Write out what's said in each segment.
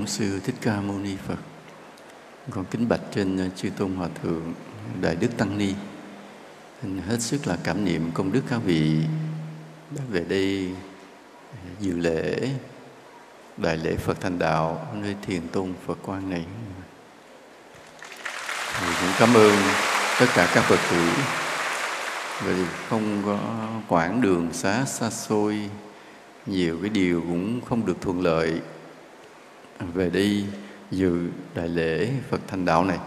Bổn Sư Thích Ca Mâu Ni Phật. Con kính bạch trên ờ, Chư Tôn Hòa Thượng, Đại Đức Tăng Ni. Hết sức là cảm niệm công đức các vị đã về đây ờ, dự lễ, Đại lễ Phật Thành Đạo nơi thiền tôn Phật quan này. Thì cũng cảm ơn tất cả các Phật tử. Vì không có quãng đường xá xa xôi, nhiều cái điều cũng không được thuận lợi về đi dự đại lễ Phật thành đạo này.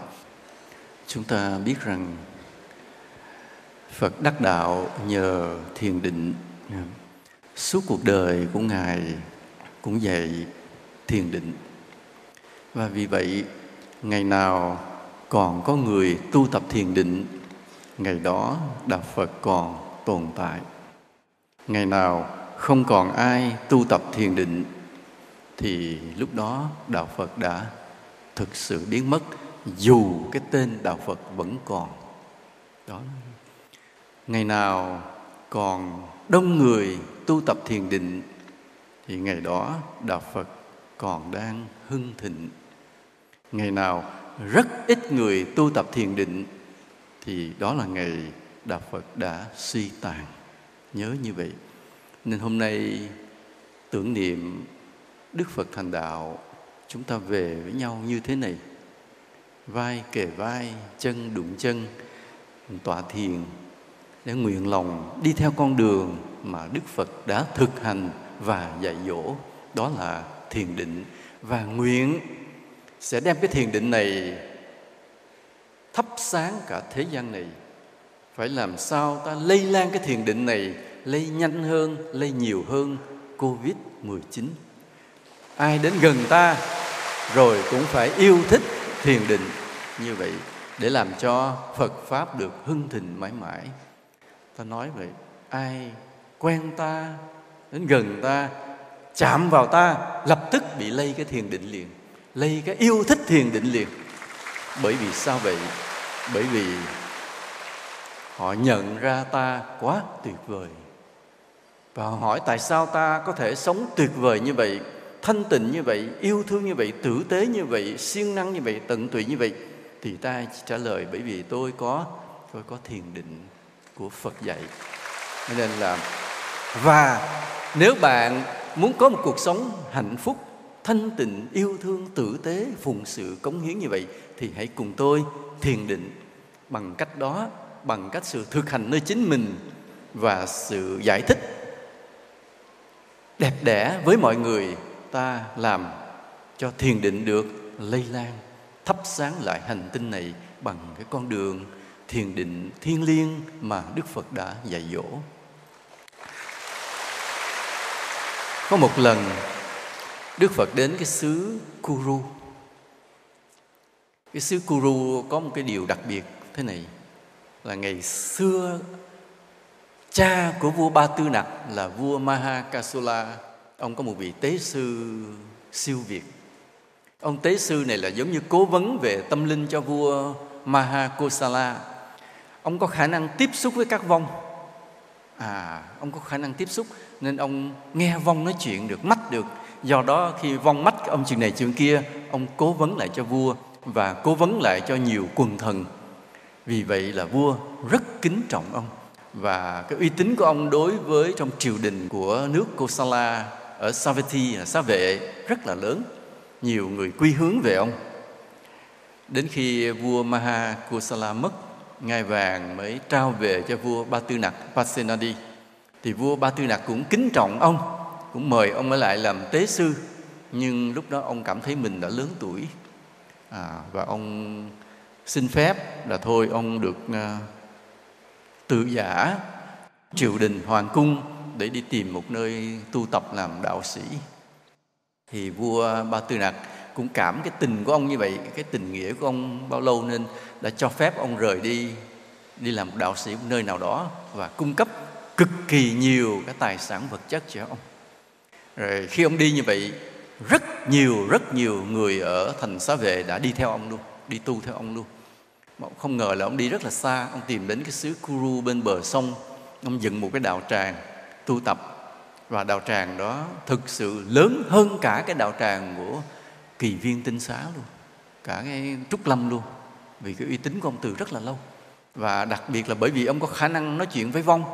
Chúng ta biết rằng Phật đắc đạo nhờ thiền định suốt cuộc đời của Ngài cũng dạy thiền định. Và vì vậy, ngày nào còn có người tu tập thiền định, ngày đó Đạo Phật còn tồn tại. Ngày nào không còn ai tu tập thiền định thì lúc đó đạo Phật đã thực sự biến mất, dù cái tên đạo Phật vẫn còn. Đó. Ngày nào còn đông người tu tập thiền định, thì ngày đó đạo Phật còn đang hưng thịnh. Ngày nào rất ít người tu tập thiền định, thì đó là ngày đạo Phật đã suy tàn. Nhớ như vậy. Nên hôm nay tưởng niệm Đức Phật thành đạo, chúng ta về với nhau như thế này. Vai kề vai, chân đụng chân, tọa thiền để nguyện lòng đi theo con đường mà Đức Phật đã thực hành và dạy dỗ, đó là thiền định. Và nguyện sẽ đem cái thiền định này thắp sáng cả thế gian này. Phải làm sao ta lây lan cái thiền định này, lây nhanh hơn, lây nhiều hơn covid 19 ai đến gần ta rồi cũng phải yêu thích thiền định như vậy để làm cho Phật pháp được hưng thịnh mãi mãi. Ta nói vậy, ai quen ta đến gần ta chạm vào ta lập tức bị lây cái thiền định liền, lây cái yêu thích thiền định liền. Bởi vì sao vậy? Bởi vì họ nhận ra ta quá tuyệt vời và họ hỏi tại sao ta có thể sống tuyệt vời như vậy thanh tịnh như vậy, yêu thương như vậy, tử tế như vậy, siêng năng như vậy, tận tụy như vậy, thì ta trả lời, bởi vì tôi có tôi có thiền định của Phật dạy. Nên là, và nếu bạn muốn có một cuộc sống hạnh phúc, thanh tịnh, yêu thương, tử tế, phụng sự, cống hiến như vậy, thì hãy cùng tôi thiền định bằng cách đó, bằng cách sự thực hành nơi chính mình và sự giải thích đẹp đẽ với mọi người ta làm cho thiền định được lây lan, thắp sáng lại hành tinh này bằng cái con đường thiền định thiên liêng mà Đức Phật đã dạy dỗ. Có một lần, Đức Phật đến cái xứ Kuru. Cái xứ Kuru có một cái điều đặc biệt thế này, là ngày xưa cha của vua Ba Tư Nặc là vua Mahakasula ông có một vị tế sư siêu việt. Ông tế sư này là giống như cố vấn về tâm linh cho vua Mahakosala. Ông có khả năng tiếp xúc với các vong. À ông có khả năng tiếp xúc nên ông nghe vong nói chuyện được, mắt được. Do đó khi vong mắt ông chuyện này chuyện kia, ông cố vấn lại cho vua và cố vấn lại cho nhiều quần thần. Vì vậy là vua rất kính trọng ông. Và cái uy tín của ông đối với trong triều đình của nước Kosala ở Savatthi là Xá Vệ rất là lớn. Nhiều người quy hướng về ông. Đến khi vua Maha Kusala mất ngai vàng mới trao về cho vua Ba Tư Nặc Pasenadi. Thì vua Ba Tư Nặc cũng kính trọng ông cũng mời ông ở lại làm tế sư. Nhưng lúc đó ông cảm thấy mình đã lớn tuổi. À, và ông xin phép là thôi ông được uh, tự giả triều đình hoàng cung để đi tìm một nơi tu tập làm đạo sĩ. Thì vua ba tư nặc cũng cảm cái tình của ông như vậy, cái tình nghĩa của ông bao lâu nên đã cho phép ông rời đi đi làm một đạo sĩ một nơi nào đó và cung cấp cực kỳ nhiều cái tài sản vật chất cho ông. Rồi khi ông đi như vậy, rất nhiều rất nhiều người ở thành xá vệ đã đi theo ông luôn, đi tu theo ông luôn. Mà không ngờ là ông đi rất là xa, ông tìm đến cái xứ Kuru bên bờ sông, ông dựng một cái đạo tràng tu tập. Và đạo tràng đó thực sự lớn hơn cả cái đạo tràng của kỳ viên tinh xá luôn cả cái trúc lâm luôn vì cái uy tín của ông từ rất là lâu. Và đặc biệt là bởi vì ông có khả năng nói chuyện với vong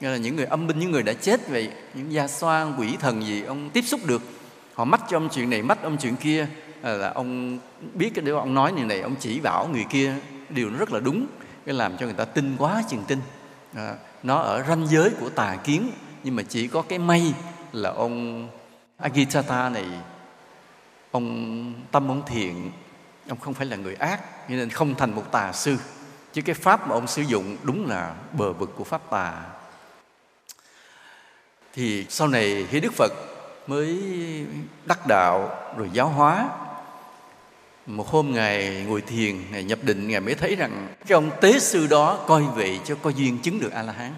như là những người âm binh những người đã chết vậy những gia xoa quỷ thần gì ông tiếp xúc được họ mách cho ông chuyện này mách ông chuyện kia à, là ông biết cái điều ông nói như này ông chỉ bảo người kia điều nó rất là đúng cái làm cho người ta tin quá chừng tin. À, nó ở ranh giới của tà kiến, nhưng mà chỉ có cái may là ông Agitata này, ông tâm ông thiện, ông không phải là người ác nên không thành một tà sư. Chứ cái pháp mà ông sử dụng đúng là bờ vực của pháp tà. Thì sau này khi đức phật mới đắc đạo rồi giáo hóa một hôm ngài ngồi thiền, ngài nhập định, ngài mới thấy rằng cái ông tế sư đó coi vậy cho có duyên chứng được a la hán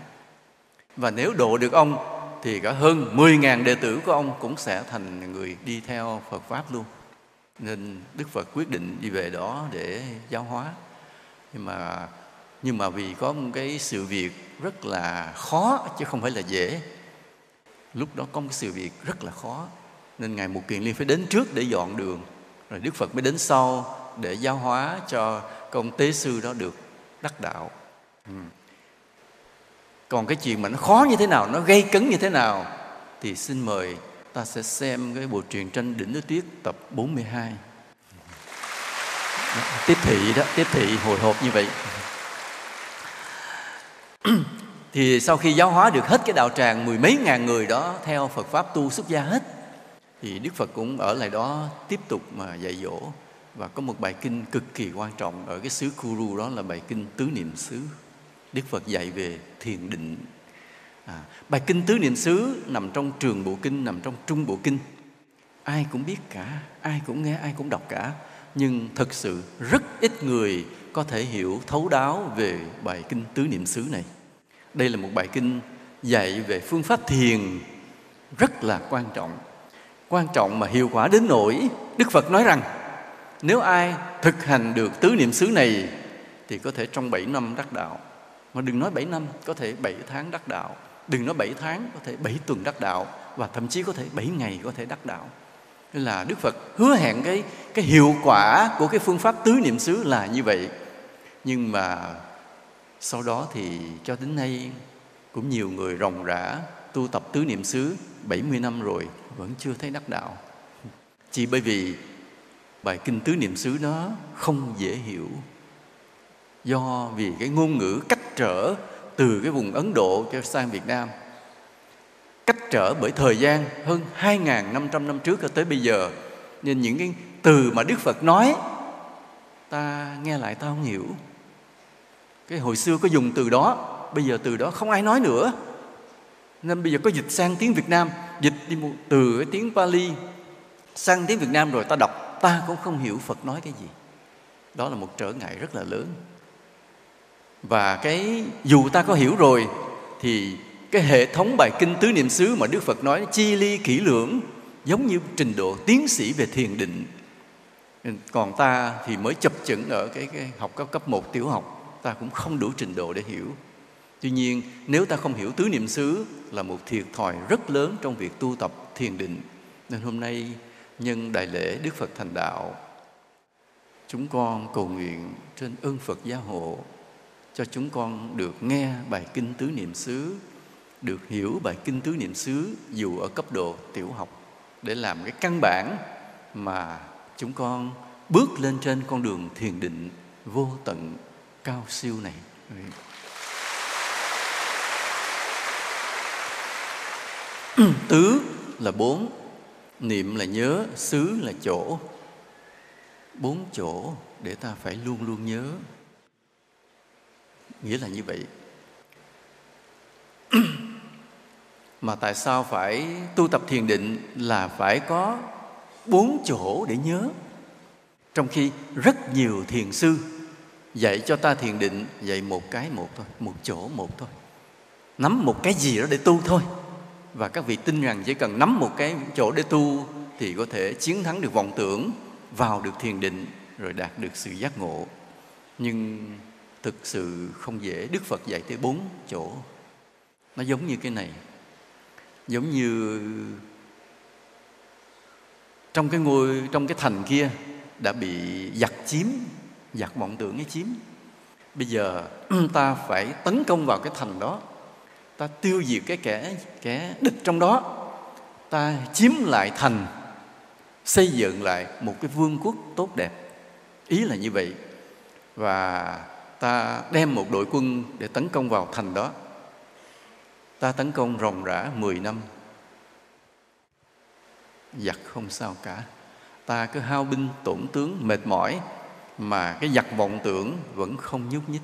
và nếu độ được ông, thì cả hơn 10.000 đệ tử của ông cũng sẽ thành người đi theo Phật pháp luôn. Nên Đức Phật quyết định đi về đó để giáo hóa. Nhưng mà nhưng mà vì có một cái sự việc rất là khó, chứ không phải là dễ. Lúc đó có một sự việc rất là khó. Nên ngài Mục Kiền Liên phải đến trước để dọn đường rồi Đức Phật mới đến sau để giáo hóa cho công tế sư đó được đắc đạo. Ừ. còn cái chuyện mà nó khó như thế nào nó gây cấn như thế nào thì xin mời ta sẽ xem cái bộ truyền tranh đỉnh núi tuyết tập 42 đó, tiếp thị đó tiếp thị hồi hộp như vậy. Thì sau khi giáo hóa được hết cái đạo tràng mười mấy ngàn người đó theo Phật pháp tu xuất gia hết thì Đức Phật cũng ở lại đó tiếp tục mà dạy dỗ. Và có một bài kinh cực kỳ quan trọng ở cái xứ Kuru đó là bài kinh tứ niệm xứ. Đức Phật dạy về thiền định. À, bài kinh tứ niệm xứ nằm trong trường bộ kinh nằm trong trung bộ kinh. Ai cũng biết cả ai cũng nghe ai cũng đọc cả. Nhưng thực sự rất ít người có thể hiểu thấu đáo về bài kinh tứ niệm xứ này. Đây là một bài kinh dạy về phương pháp thiền rất là quan trọng quan trọng mà hiệu quả đến nỗi đức phật nói rằng, nếu ai thực hành được tứ niệm xứ này thì có thể trong 7 năm đắc đạo. Mà đừng nói 7 năm, có thể 7 tháng đắc đạo. Đừng nói 7 tháng, có thể 7 tuần đắc đạo. Và thậm chí có thể 7 ngày có thể đắc đạo. Nên là Đức Phật hứa hẹn cái cái hiệu quả của cái phương pháp tứ niệm xứ là như vậy. Nhưng mà sau đó thì cho đến nay cũng nhiều người ròng rã tu tập tứ niệm xứ 70 năm rồi vẫn chưa thấy đắc đạo. Chỉ bởi vì bài kinh tứ niệm xứ đó không dễ hiểu. Do vì cái ngôn ngữ cách trở từ cái vùng Ấn Độ cho sang Việt Nam. Cách trở bởi thời gian hơn 2.500 năm trước cho tới bây giờ. Nên những cái từ mà Đức Phật nói, ta nghe lại ta không hiểu. Cái hồi xưa có dùng từ đó, bây giờ từ đó không ai nói nữa. Nên bây giờ có dịch sang tiếng Việt Nam dịch đi một từ cái tiếng Pali sang tiếng Việt Nam rồi ta đọc ta cũng không hiểu Phật nói cái gì. Đó là một trở ngại rất là lớn. Và cái dù ta có hiểu rồi thì cái hệ thống bài kinh tứ niệm xứ mà Đức Phật nói chi ly kỹ lưỡng giống như trình độ tiến sĩ về thiền định. Còn ta thì mới chập chững ở cái, cái học cấp cấp 1 tiểu học ta cũng không đủ trình độ để hiểu. Tuy nhiên nếu ta không hiểu tứ niệm xứ là một thiệt thòi rất lớn trong việc tu tập thiền định. Nên hôm nay nhân đại lễ đức phật thành đạo, chúng con cầu nguyện trên ơn phật gia hộ, cho chúng con được nghe bài kinh tứ niệm xứ, được hiểu bài kinh tứ niệm xứ dù ở cấp độ tiểu học, để làm cái căn bản mà chúng con bước lên trên con đường thiền định vô tận cao siêu này. Tứ là bốn, niệm là nhớ, xứ là chỗ. Bốn chỗ để ta phải luôn luôn nhớ. Nghĩa là như vậy. Mà tại sao phải tu tập thiền định là phải có bốn chỗ để nhớ? Trong khi rất nhiều thiền sư dạy cho ta thiền định dạy một cái một thôi, một chỗ một thôi. Nắm một cái gì đó để tu thôi và các vị tin rằng chỉ cần nắm một cái chỗ để tu thì có thể chiến thắng được vọng tưởng, vào được thiền định, rồi đạt được sự giác ngộ. Nhưng thực sự không dễ. Đức phật dạy tới bốn chỗ. Nó giống như cái này. Giống như trong cái ngôi, trong cái thành kia đã bị giặc chiếm, giặc vọng tưởng ấy chiếm. Bây giờ ta phải tấn công vào cái thành đó ta tiêu diệt cái kẻ kẻ địch trong đó. Ta chiếm lại thành, xây dựng lại một cái vương quốc tốt đẹp. Ý là như vậy. Và ta đem một đội quân để tấn công vào thành đó. Ta tấn công ròng rã 10 năm. Giặc không sao cả. Ta cứ hao binh tổn tướng mệt mỏi mà cái giặc vọng tưởng vẫn không nhúc nhích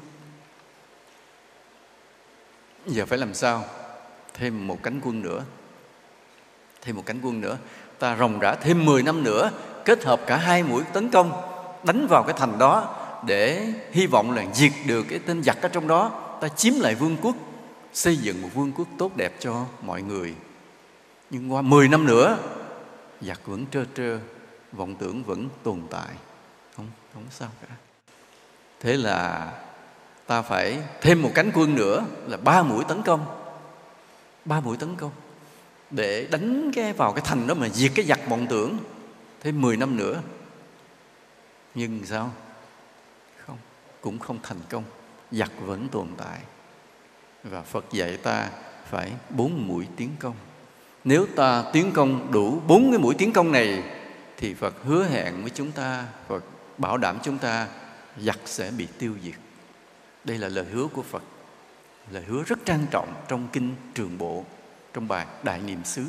giờ phải làm sao? Thêm một cánh quân nữa. Thêm một cánh quân nữa. Ta rồng rã thêm 10 năm nữa, kết hợp cả hai mũi tấn công, đánh vào cái thành đó, để hy vọng là diệt được cái tên giặc ở trong đó. Ta chiếm lại vương quốc, xây dựng một vương quốc tốt đẹp cho mọi người. Nhưng qua 10 năm nữa, giặc vẫn trơ trơ, vọng tưởng vẫn tồn tại. Không không sao cả. Thế là ta phải thêm một cánh quân nữa là ba mũi tấn công. Ba mũi tấn công. Để đánh cái vào cái thành đó mà diệt cái giặc vọng tưởng. Thêm 10 năm nữa. Nhưng sao? Không, cũng không thành công. Giặc vẫn tồn tại. Và phật dạy ta phải bốn mũi tiến công. Nếu ta tiến công đủ bốn cái mũi tiến công này, thì phật hứa hẹn với chúng ta, phật bảo đảm chúng ta, giặc sẽ bị tiêu diệt đây là lời hứa của phật. Lời hứa rất trang trọng trong kinh trường bộ, trong bài đại niệm xứ.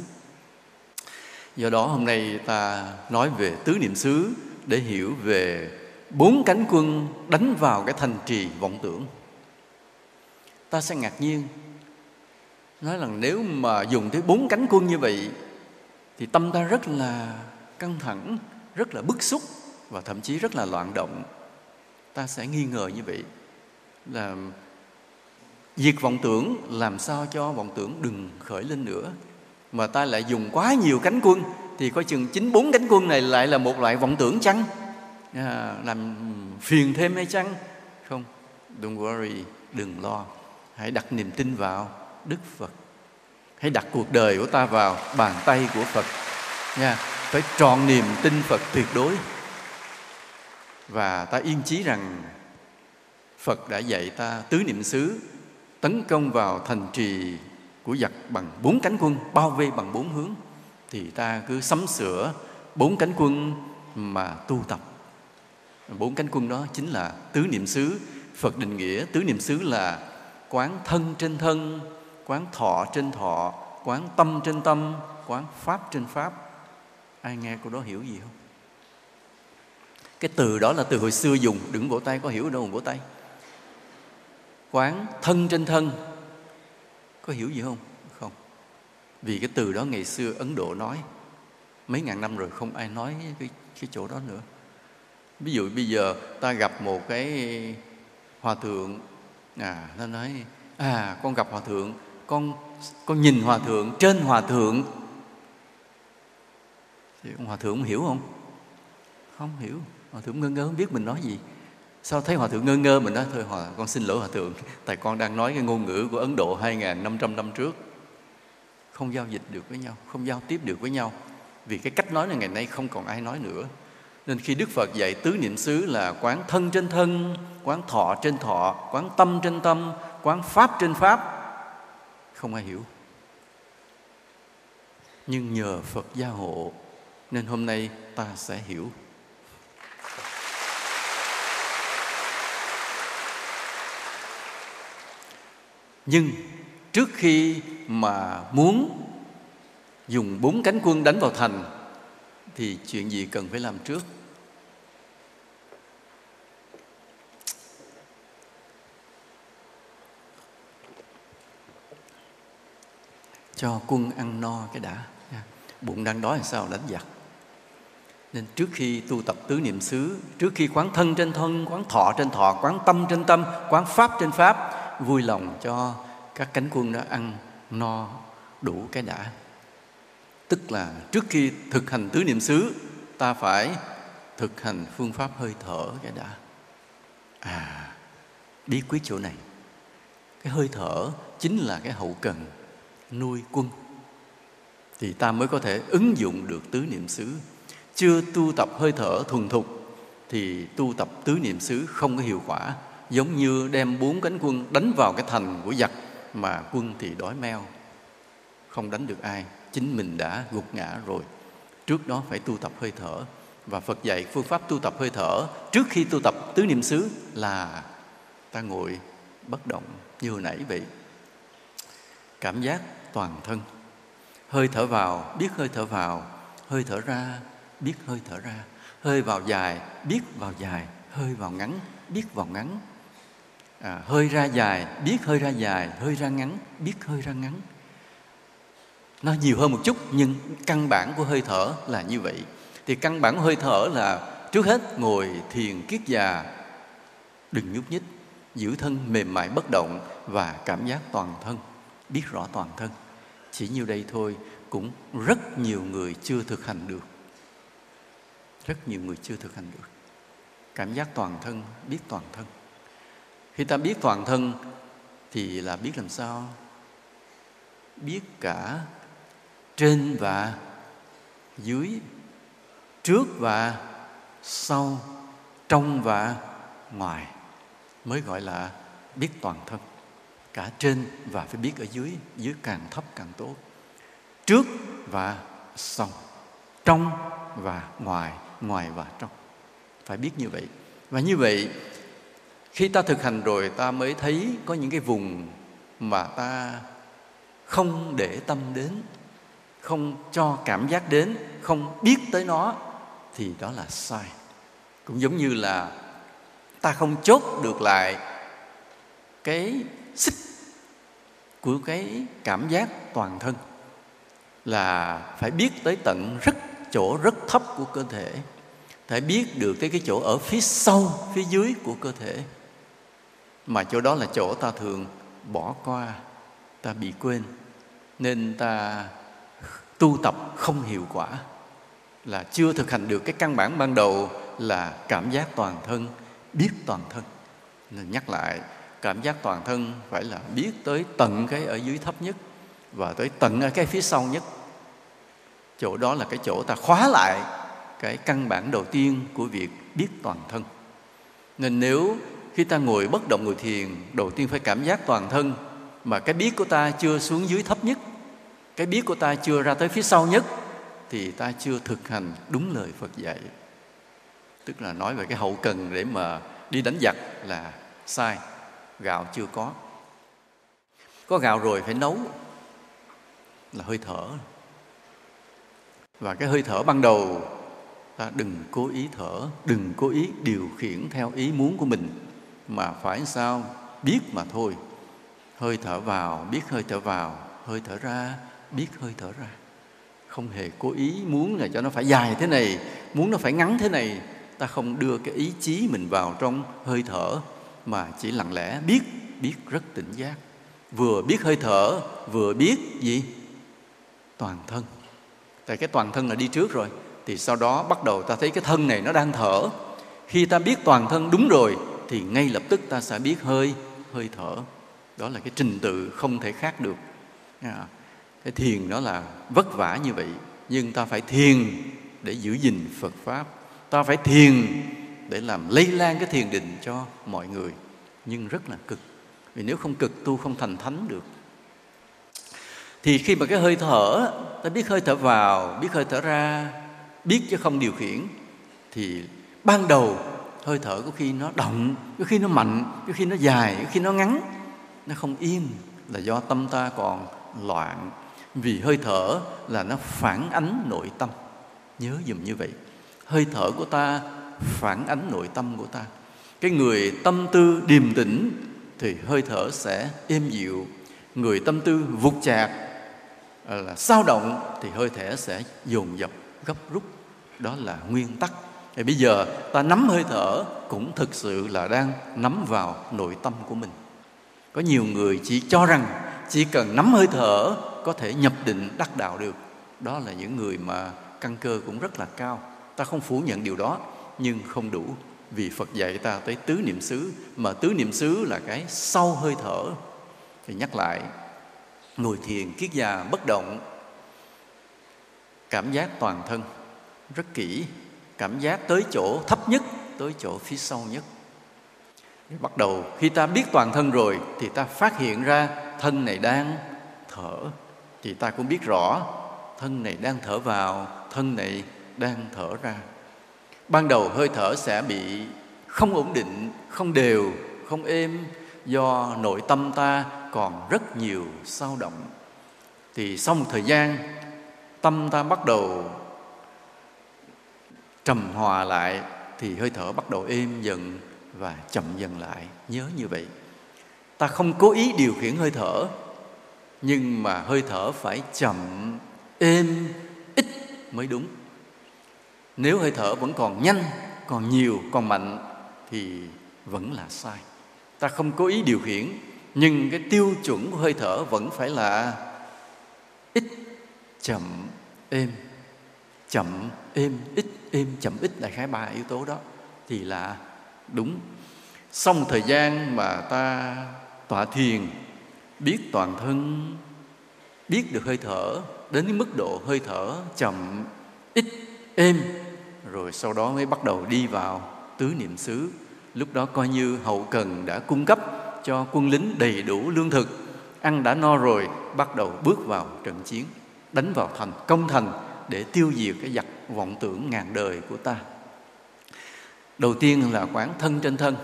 Do đó hôm nay ta nói về tứ niệm xứ để hiểu về bốn cánh quân đánh vào cái thành trì vọng tưởng. Ta sẽ ngạc nhiên, nói rằng nếu mà dùng tới bốn cánh quân như vậy, thì tâm ta rất là căng thẳng, rất là bức xúc và thậm chí rất là loạn động. Ta sẽ nghi ngờ như vậy là diệt vọng tưởng làm sao cho vọng tưởng đừng khởi lên nữa. Mà ta lại dùng quá nhiều cánh quân thì coi chừng chín bốn cánh quân này lại là một loại vọng tưởng chăng? À, làm phiền thêm hay chăng? Không don't worry đừng lo. Hãy đặt niềm tin vào đức phật. Hãy đặt cuộc đời của ta vào bàn tay của phật. Nha phải trọn niềm tin phật tuyệt đối. Và ta yên chí rằng phật đã dạy ta tứ niệm xứ, tấn công vào thành trì của giặc bằng bốn cánh quân, bao vây bằng bốn hướng. Thì ta cứ sắm sửa bốn cánh quân mà tu tập. Bốn cánh quân đó chính là tứ niệm xứ. Phật định nghĩa tứ niệm xứ là quán thân trên thân, quán thọ trên thọ, quán tâm trên tâm, quán pháp trên pháp. Ai nghe câu đó hiểu gì không? Cái từ đó là từ hồi xưa dùng, đừng vỗ tay, có hiểu đâu vỗ tay quán thân trên thân. Có hiểu gì không? Không. Vì cái từ đó ngày xưa ấn độ nói mấy ngàn năm rồi không ai nói cái, cái chỗ đó nữa. Ví dụ bây giờ ta gặp một cái hòa thượng à nó nói à con gặp hòa thượng con con nhìn hòa thượng trên hòa thượng. Thì ông hòa thượng hiểu không? Không hiểu. Hòa thượng ngơ ngơ không biết mình nói gì sao thấy hòa thượng ngơ ngơ mình nói thôi hòa con xin lỗi hòa thượng tại con đang nói cái ngôn ngữ của ấn độ 2.500 năm trước không giao dịch được với nhau không giao tiếp được với nhau vì cái cách nói này ngày nay không còn ai nói nữa nên khi Đức Phật dạy tứ niệm xứ là quán thân trên thân, quán thọ trên thọ, quán tâm trên tâm, quán pháp trên pháp, không ai hiểu. Nhưng nhờ Phật gia hộ nên hôm nay ta sẽ hiểu. Nhưng trước khi mà muốn dùng bốn cánh quân đánh vào thành, thì chuyện gì cần phải làm trước? Cho quân ăn no cái đã. Bụng đang đói làm sao đánh giặc? Nên trước khi tu tập tứ niệm xứ, trước khi quán thân trên thân quán thọ trên thọ quán tâm trên tâm quán pháp trên pháp vui lòng cho các cánh quân đó ăn, no, đủ cái đã. Tức là trước khi thực hành tứ niệm xứ, ta phải thực hành phương pháp hơi thở cái đã. À bí quyết chỗ này. Cái hơi thở chính là cái hậu cần nuôi quân. Thì ta mới có thể ứng dụng được tứ niệm xứ. Chưa tu tập hơi thở thuần thục, thì tu tập tứ niệm xứ không có hiệu quả giống như đem bốn cánh quân đánh vào cái thành của giặc, mà quân thì đói meo. Không đánh được ai, chính mình đã gục ngã rồi. Trước đó phải tu tập hơi thở, và Phật dạy phương pháp tu tập hơi thở trước khi tu tập tứ niệm xứ là ta ngồi bất động như hồi nãy vậy. Cảm giác toàn thân. Hơi thở vào, biết hơi thở vào. Hơi thở ra, biết hơi thở ra. Hơi vào dài, biết vào dài. Hơi vào ngắn, biết vào ngắn à, hơi ra dài biết hơi ra dài hơi ra ngắn biết hơi ra ngắn. Nó nhiều hơn một chút nhưng căn bản của hơi thở là như vậy. Thì căn bản của hơi thở là trước hết ngồi thiền kiết già đừng nhúc nhích giữ thân mềm mại bất động và cảm giác toàn thân biết rõ toàn thân. Chỉ nhiêu đây thôi cũng rất nhiều người chưa thực hành được. Rất nhiều người chưa thực hành được. Cảm giác toàn thân biết toàn thân khi ta biết toàn thân, thì là biết làm sao? Biết cả trên và dưới, trước và sau, trong và ngoài. Mới gọi là biết toàn thân. Cả trên và phải biết ở dưới dưới càng thấp càng tốt. Trước và sau, trong và ngoài ngoài và trong. Phải biết như vậy. Và như vậy khi ta thực hành rồi, ta mới thấy có những cái vùng mà ta không để tâm đến, không cho cảm giác đến, không biết tới nó, thì đó là sai. Cũng giống như là ta không chốt được lại cái xích của cái cảm giác toàn thân, là phải biết tới tận rất, chỗ rất thấp của cơ thể, phải biết được tới cái chỗ ở phía sau, phía dưới của cơ thể mà chỗ đó là chỗ ta thường bỏ qua, ta bị quên. Nên ta tu tập không hiệu quả, là chưa thực hành được cái căn bản ban đầu là cảm giác toàn thân, biết toàn thân. Nên nhắc lại, cảm giác toàn thân phải là biết tới tận cái ở dưới thấp nhất và tới tận ở cái phía sau nhất. Chỗ đó là cái chỗ ta khóa lại cái căn bản đầu tiên của việc biết toàn thân. Nên nếu khi ta ngồi bất động ngồi thiền, đầu tiên phải cảm giác toàn thân mà cái biết của ta chưa xuống dưới thấp nhất, cái biết của ta chưa ra tới phía sau nhất thì ta chưa thực hành đúng lời phật dạy. Tức là nói về cái hậu cần để mà đi đánh giặc là sai, gạo chưa có. Có gạo rồi phải nấu, là hơi thở. Và cái hơi thở ban đầu, ta đừng cố ý thở, đừng cố ý điều khiển theo ý muốn của mình mà phải sao? Biết mà thôi. Hơi thở vào, biết hơi thở vào. Hơi thở ra, biết hơi thở ra. Không hề cố ý muốn là cho nó phải dài thế này, muốn nó phải ngắn thế này. Ta không đưa cái ý chí mình vào trong hơi thở, mà chỉ lặng lẽ biết biết rất tỉnh giác. Vừa biết hơi thở, vừa biết gì? Toàn thân. Tại cái toàn thân là đi trước rồi, thì sau đó bắt đầu ta thấy cái thân này nó đang thở. Khi ta biết toàn thân đúng rồi thì ngay lập tức ta sẽ biết hơi hơi thở. Đó là cái trình tự không thể khác được. À, cái thiền đó là vất vả như vậy, nhưng ta phải thiền để giữ gìn phật pháp. Ta phải thiền để làm lây lan cái thiền định cho mọi người. Nhưng rất là cực, vì nếu không cực, tu không thành thánh được. Thì khi mà cái hơi thở, ta biết hơi thở vào, biết hơi thở ra, biết chứ không điều khiển, thì ban đầu hơi thở có khi nó động có khi nó mạnh, có khi nó dài, có khi nó ngắn. Nó không yên là do tâm ta còn loạn. Vì hơi thở là nó phản ánh nội tâm. Nhớ dùm như vậy. Hơi thở của ta phản ánh nội tâm của ta. Cái người tâm tư điềm tĩnh thì hơi thở sẽ êm dịu. Người tâm tư vụt chạc à, là sao động thì hơi thở sẽ dồn dập, gấp rút. Đó là nguyên tắc thì bây giờ ta nắm hơi thở cũng thực sự là đang nắm vào nội tâm của mình. Có nhiều người chỉ cho rằng chỉ cần nắm hơi thở có thể nhập định đắc đạo được. Đó là những người mà căn cơ cũng rất là cao. Ta không phủ nhận điều đó, nhưng không đủ. Vì Phật dạy ta tới tứ niệm xứ, mà tứ niệm xứ là cái sau hơi thở. Thì nhắc lại, ngồi thiền kiết già bất động, cảm giác toàn thân rất kỹ cảm giác tới chỗ thấp nhất, tới chỗ phía sau nhất. Bắt đầu khi ta biết toàn thân rồi thì ta phát hiện ra thân này đang thở. Thì ta cũng biết rõ, thân này đang thở vào, thân này đang thở ra. Ban đầu hơi thở sẽ bị không ổn định, không đều, không êm do nội tâm ta còn rất nhiều sao động. Thì sau một thời gian, tâm ta bắt đầu trầm hòa lại thì hơi thở bắt đầu êm dần và chậm dần lại. Nhớ như vậy. Ta không cố ý điều khiển hơi thở, nhưng mà hơi thở phải chậm, êm, ít mới đúng. Nếu hơi thở vẫn còn nhanh, còn nhiều, còn mạnh thì vẫn là sai. Ta không cố ý điều khiển, nhưng cái tiêu chuẩn của hơi thở vẫn phải là ít chậm, êm. Chậm, êm, ít êm chậm ít đại khái ba yếu tố đó, thì là đúng. Xong thời gian mà ta tọa thiền, biết toàn thân, biết được hơi thở, đến cái mức độ hơi thở chậm, ít, êm, rồi sau đó mới bắt đầu đi vào tứ niệm xứ. Lúc đó coi như hậu cần đã cung cấp cho quân lính đầy đủ lương thực, ăn đã no rồi, bắt đầu bước vào trận chiến, đánh vào thành công thành để tiêu diệt cái giặc vọng tưởng ngàn đời của ta. Đầu tiên là quán thân trên thân.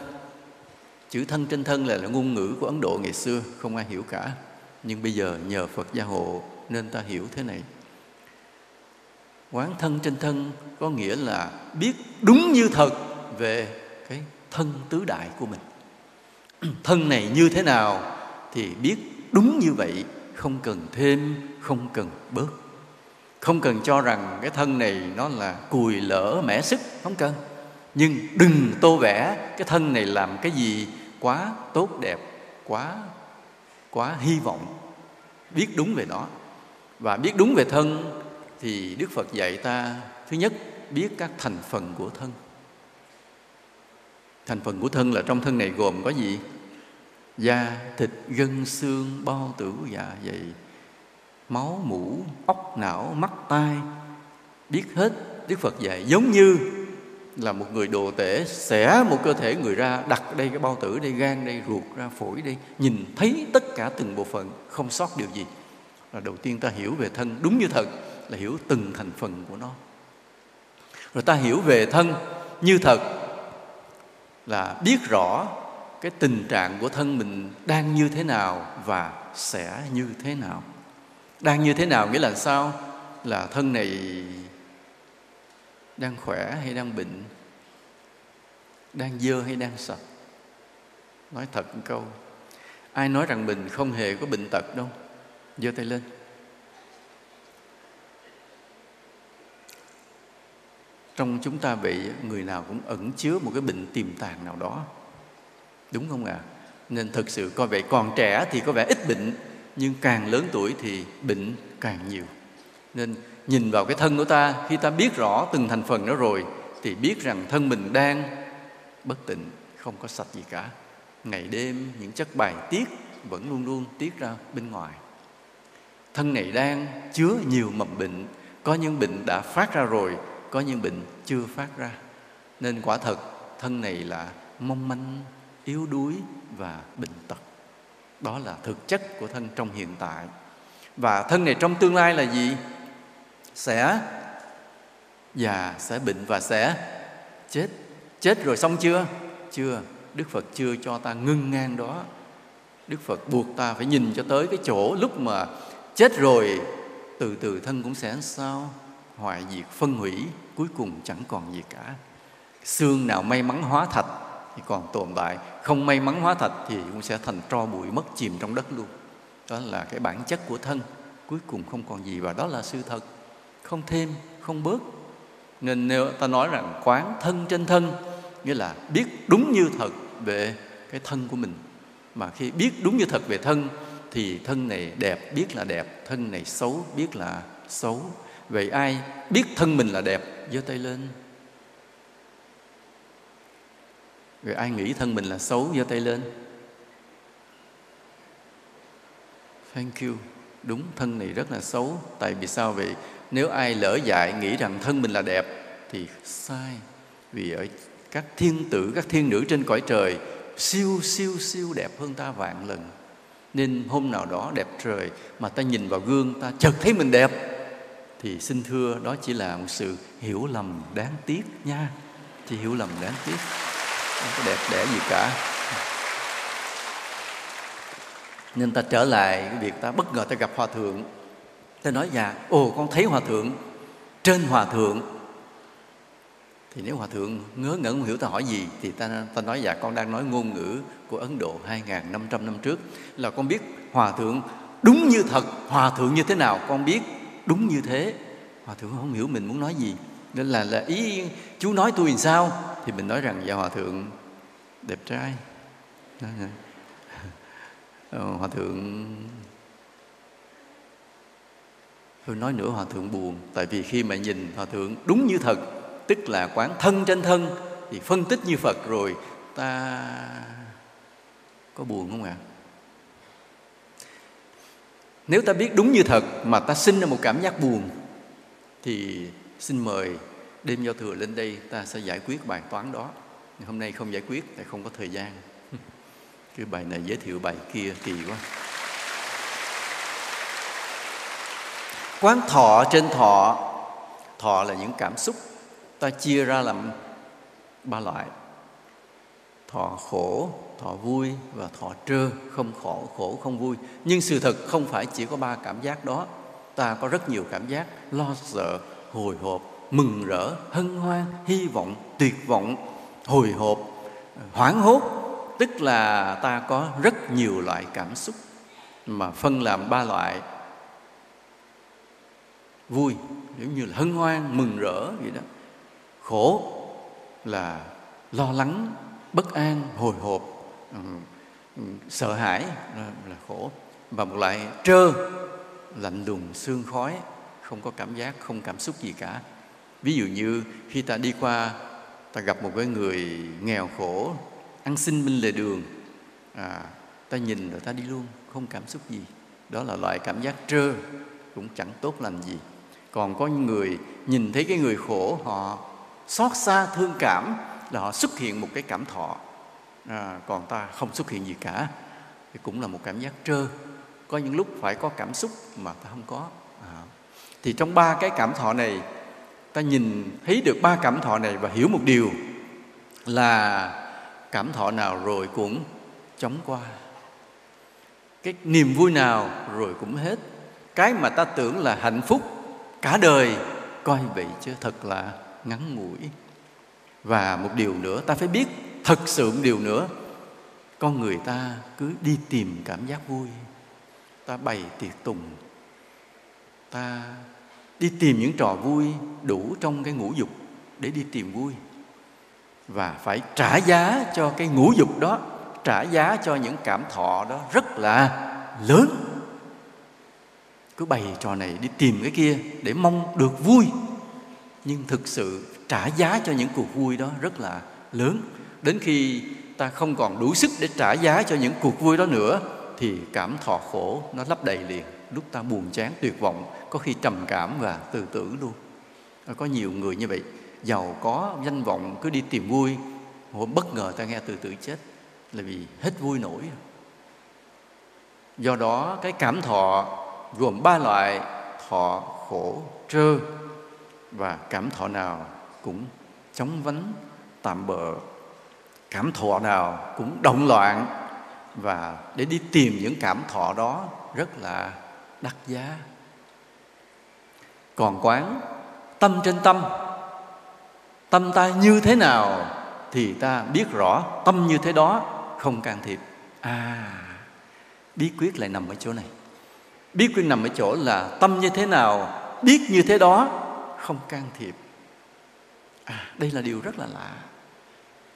Chữ thân trên thân là, là ngôn ngữ của ấn độ ngày xưa không ai hiểu cả. Nhưng bây giờ nhờ phật gia hộ nên ta hiểu thế này. Quán thân trên thân có nghĩa là biết đúng như thật về cái thân tứ đại của mình. Thân này như thế nào thì biết đúng như vậy không cần thêm không cần bớt không cần cho rằng cái thân này nó là cùi lỡ mẻ sức, không cần. Nhưng đừng tô vẽ cái thân này làm cái gì quá tốt đẹp, quá quá hy vọng. Biết đúng về nó. Và biết đúng về thân thì đức phật dạy ta, thứ nhất, biết các thành phần của thân. Thành phần của thân là trong thân này gồm có gì? Da, thịt, gân, xương, bao tử dạ dày máu, mũ, óc, não, mắt, tai. Biết hết đức phật dạy, giống như là một người đồ tể, xẻ một cơ thể người ra, đặt đây cái bao tử đây, gan đây, ruột ra, phổi đây, nhìn thấy tất cả từng bộ phận, không sót điều gì. Là đầu tiên ta hiểu về thân, đúng như thật, là hiểu từng thành phần của nó. Rồi ta hiểu về thân như thật, là biết rõ cái tình trạng của thân mình đang như thế nào và sẽ như thế nào đang như thế nào, nghĩa là sao? Là thân này đang khỏe hay đang bệnh? Đang dơ hay đang sạch nói thật một câu. Ai nói rằng mình không hề có bệnh tật đâu? Giơ tay lên. Trong chúng ta vậy, người nào cũng ẩn chứa một cái bệnh tiềm tàng nào đó. Đúng không ạ? À? nên thực sự coi vậy còn trẻ thì có vẻ ít bệnh nhưng càng lớn tuổi thì bệnh càng nhiều. Nên nhìn vào cái thân của ta, khi ta biết rõ từng thành phần đó rồi, thì biết rằng thân mình đang bất tịnh không có sạch gì cả. Ngày đêm, những chất bài tiết vẫn luôn luôn tiết ra bên ngoài. Thân này đang chứa nhiều mầm bệnh. Có những bệnh đã phát ra rồi, có những bệnh chưa phát ra. Nên quả thật, thân này là mong manh, yếu đuối và bệnh tật đó là thực chất của thân trong hiện tại. Và thân này trong tương lai là gì? Sẽ già, sẽ bệnh và sẽ chết. Chết rồi xong chưa? Chưa. Đức phật chưa cho ta ngưng ngang đó. Đức phật buộc ta phải nhìn cho tới cái chỗ lúc mà chết rồi, từ từ thân cũng sẽ sao? Hoại diệt, phân hủy, cuối cùng chẳng còn gì cả. Xương nào may mắn hóa thạch thì còn tồn tại không may mắn hóa thạch thì cũng sẽ thành tro bụi mất chìm trong đất luôn. Đó là cái bản chất của thân, cuối cùng không còn gì và đó là sự thật. Không thêm, không bớt. Nên nếu ta nói rằng quán thân trên thân, nghĩa là biết đúng như thật về cái thân của mình. Mà khi biết đúng như thật về thân, thì thân này đẹp biết là đẹp, thân này xấu biết là xấu. Vậy ai biết thân mình là đẹp? Giơ tay lên. Rồi ai nghĩ thân mình là xấu, giơ tay lên. Thank you. Đúng, thân này rất là xấu. Tại vì sao vậy? Nếu ai lỡ dại nghĩ rằng thân mình là đẹp, thì sai. Vì ở các thiên tử, các thiên nữ trên cõi trời, siêu siêu siêu đẹp hơn ta vạn lần. Nên hôm nào đó đẹp trời mà ta nhìn vào gương, ta chợt thấy mình đẹp, thì xin thưa, đó chỉ là một sự hiểu lầm đáng tiếc nha. Chỉ hiểu lầm đáng tiếc không có đẹp đẽ gì cả. Nên ta trở lại cái việc ta bất ngờ ta gặp hòa thượng. Ta nói dạ ồ, con thấy hòa thượng, trên hòa thượng. Thì nếu hòa thượng ngớ ngẩn không hiểu ta hỏi gì, thì ta ta nói dạ con đang nói ngôn ngữ của Ấn Độ 2.500 năm trước, là con biết hòa thượng đúng như thật, hòa thượng như thế nào, con biết đúng như thế. Hòa thượng không hiểu mình muốn nói gì nên là là ý chú nói tôi làm sao? Thì mình nói rằng dạ hòa thượng, đẹp trai. Ờ, hòa thượng, tôi nói nữa, hòa thượng buồn. Tại vì khi mà nhìn hòa thượng đúng như thật, tức là quán thân trên thân, thì phân tích như phật rồi, ta có buồn không ạ? À? nếu ta biết đúng như thật mà ta sinh ra một cảm giác buồn, thì xin mời đêm giao thừa lên đây ta sẽ giải quyết bài toán đó. Hôm nay không giải quyết tại không có thời gian. Cái bài này giới thiệu bài kia kỳ quá. Quán thọ trên thọ thọ là những cảm xúc. Ta chia ra làm ba loại. Thọ khổ thọ vui và thọ trơ. Không khổ khổ không vui. Nhưng sự thật không phải chỉ có ba cảm giác đó. Ta có rất nhiều cảm giác lo sợ hồi hộp mừng rỡ, hân hoan, hy vọng, tuyệt vọng, hồi hộp, hoảng hốt. Tức là ta có rất nhiều loại cảm xúc mà phân làm ba loại. Vui, giống như là hân hoan, mừng rỡ vậy đó. Khổ là lo lắng, bất an, hồi hộp sợ hãi là khổ. Và một loại trơ, lạnh lùng, sương khói, không có cảm giác, không cảm xúc gì cả ví dụ như khi ta đi qua ta gặp một cái người nghèo khổ ăn xin bên lề đường à, ta nhìn rồi ta đi luôn không cảm xúc gì. Đó là loại cảm giác trơ cũng chẳng tốt lành gì. Còn có những người nhìn thấy cái người khổ họ xót xa thương cảm là họ xuất hiện một cái cảm thọ. À, còn ta không xuất hiện gì cả. Thì cũng là một cảm giác trơ. Có những lúc phải có cảm xúc mà ta không có. À. thì trong ba cái cảm thọ này ta nhìn thấy được ba cảm thọ này và hiểu một điều là cảm thọ nào rồi cũng chóng qua. Cái niềm vui nào rồi cũng hết. Cái mà ta tưởng là hạnh phúc cả đời, coi vậy chứ thật là ngắn ngủi. Và một điều nữa, ta phải biết thật sự một điều nữa. Con người ta cứ đi tìm cảm giác vui, ta bày tiệc tùng, ta đi tìm những trò vui đủ trong cái ngũ dục để đi tìm vui. Và phải trả giá cho cái ngũ dục đó, trả giá cho những cảm thọ đó rất là lớn. Cứ bày trò này đi tìm cái kia để mong được vui. Nhưng thực sự trả giá cho những cuộc vui đó rất là lớn. Đến khi ta không còn đủ sức để trả giá cho những cuộc vui đó nữa, thì cảm thọ khổ nó lấp đầy liền lúc ta buồn chán, tuyệt vọng, có khi trầm cảm và tự tử luôn. À, có nhiều người như vậy, giàu có, danh vọng, cứ đi tìm vui. Bất ngờ ta nghe tự tử chết, là vì hết vui nổi. Do đó, cái cảm thọ gồm ba loại, thọ khổ, trơ, và cảm thọ nào cũng chóng vánh, tạm bợ. Cảm thọ nào cũng động loạn, và để đi tìm những cảm thọ đó rất là đắt giá. Còn quán tâm trên tâm tâm ta như thế nào thì ta biết rõ tâm như thế đó không can thiệp. À bí quyết lại nằm ở chỗ này. Bí quyết nằm ở chỗ là tâm như thế nào biết như thế đó không can thiệp. À đây là điều rất là lạ.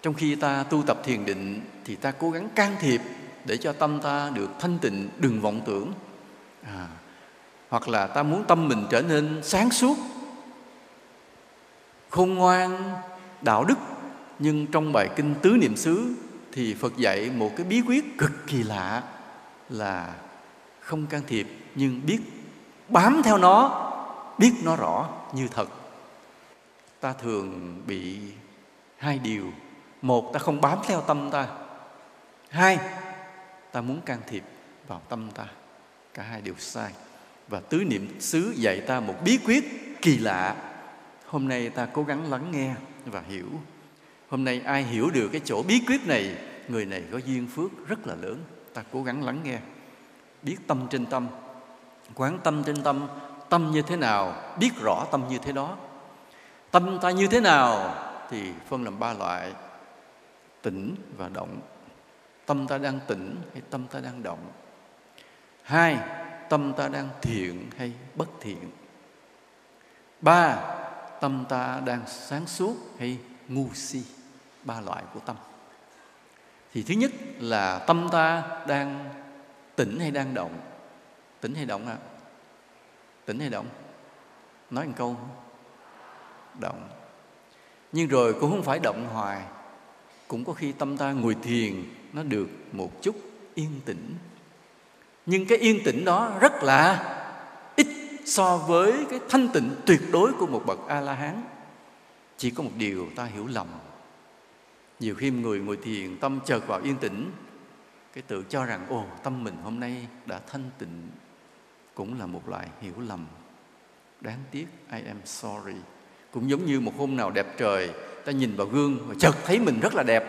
Trong khi ta tu tập thiền định thì ta cố gắng can thiệp để cho tâm ta được thanh tịnh đừng vọng tưởng. À, hoặc là ta muốn tâm mình trở nên sáng suốt, khôn ngoan, đạo đức. Nhưng trong bài kinh tứ niệm xứ thì phật dạy một cái bí quyết cực kỳ lạ là không can thiệp, nhưng biết bám theo nó, biết nó rõ như thật. Ta thường bị hai điều. Một, ta không bám theo tâm ta. Hai, ta muốn can thiệp vào tâm ta. Cả hai đều sai và tứ niệm xứ dạy ta một bí quyết kỳ lạ. Hôm nay ta cố gắng lắng nghe và hiểu. Hôm nay ai hiểu được cái chỗ bí quyết này, người này có duyên phước rất là lớn. Ta cố gắng lắng nghe. Biết tâm trên tâm. Quán tâm trên tâm tâm như thế nào, biết rõ tâm như thế đó. Tâm ta như thế nào thì phân làm ba loại. Tỉnh và động. Tâm ta đang tỉnh hay tâm ta đang động? Hai tâm ta đang thiện hay bất thiện? Ba, tâm ta đang sáng suốt hay ngu si? Ba loại của tâm. Thì thứ nhất là tâm ta đang tỉnh hay đang động? Tỉnh hay động à tỉnh hay động? Nói một câu. Động. Nhưng rồi cũng không phải động hoài. Cũng có khi tâm ta ngồi thiền, nó được một chút yên tĩnh nhưng cái yên tĩnh đó rất là ít so với cái thanh tịnh tuyệt đối của một bậc a la hán chỉ có một điều ta hiểu lầm. Nhiều khi người ngồi thiền tâm chợt vào yên tĩnh, cái tự cho rằng, ồ, tâm mình hôm nay đã thanh tịnh. Cũng là một loại hiểu lầm. Đáng tiếc, I am sorry. Cũng giống như một hôm nào đẹp trời, ta nhìn vào gương và chợt thấy mình rất là đẹp,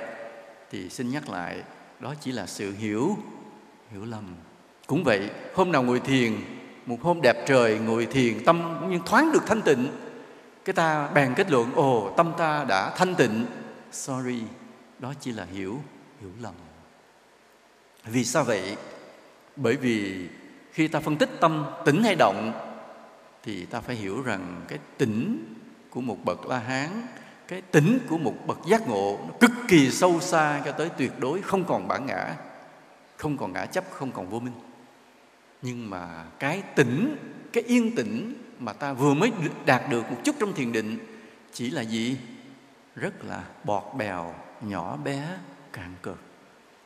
thì xin nhắc lại, đó chỉ là sự hiểu hiểu lầm cũng vậy, hôm nào ngồi thiền, một hôm đẹp trời ngồi thiền, tâm cũng như thoáng được thanh tịnh. Cái ta bàn kết luận, ồ, tâm ta đã thanh tịnh. Sorry, đó chỉ là hiểu hiểu lầm. Vì sao vậy? Bởi vì khi ta phân tích tâm tỉnh hay động, thì ta phải hiểu rằng cái tỉnh của một bậc la hán cái tỉnh của một bậc giác ngộ, nó cực kỳ sâu xa cho tới tuyệt đối, không còn bản ngã, không còn ngã chấp, không còn vô minh nhưng mà cái tỉnh, cái yên tĩnh mà ta vừa mới đạt được một chút trong thiền định chỉ là gì? Rất là bọt bèo, nhỏ bé, cạn cực